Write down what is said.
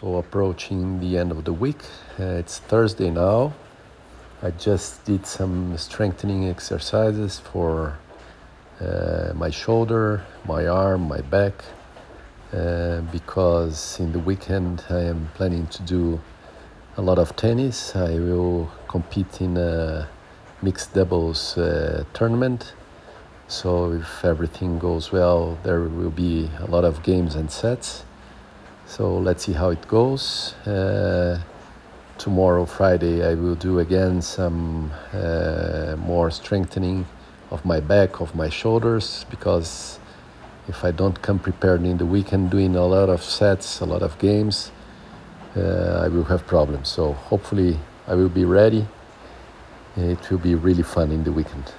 So, approaching the end of the week, uh, it's Thursday now. I just did some strengthening exercises for uh, my shoulder, my arm, my back, uh, because in the weekend I am planning to do a lot of tennis. I will compete in a mixed doubles uh, tournament. So, if everything goes well, there will be a lot of games and sets. So, let's see how it goes. Uh, tomorrow, Friday, I will do again some uh, more strengthening of my back, of my shoulders, because if I don't come prepared in the weekend doing a lot of sets, a lot of games, uh, I will have problems. So hopefully I will be ready. It will be really fun in the weekend.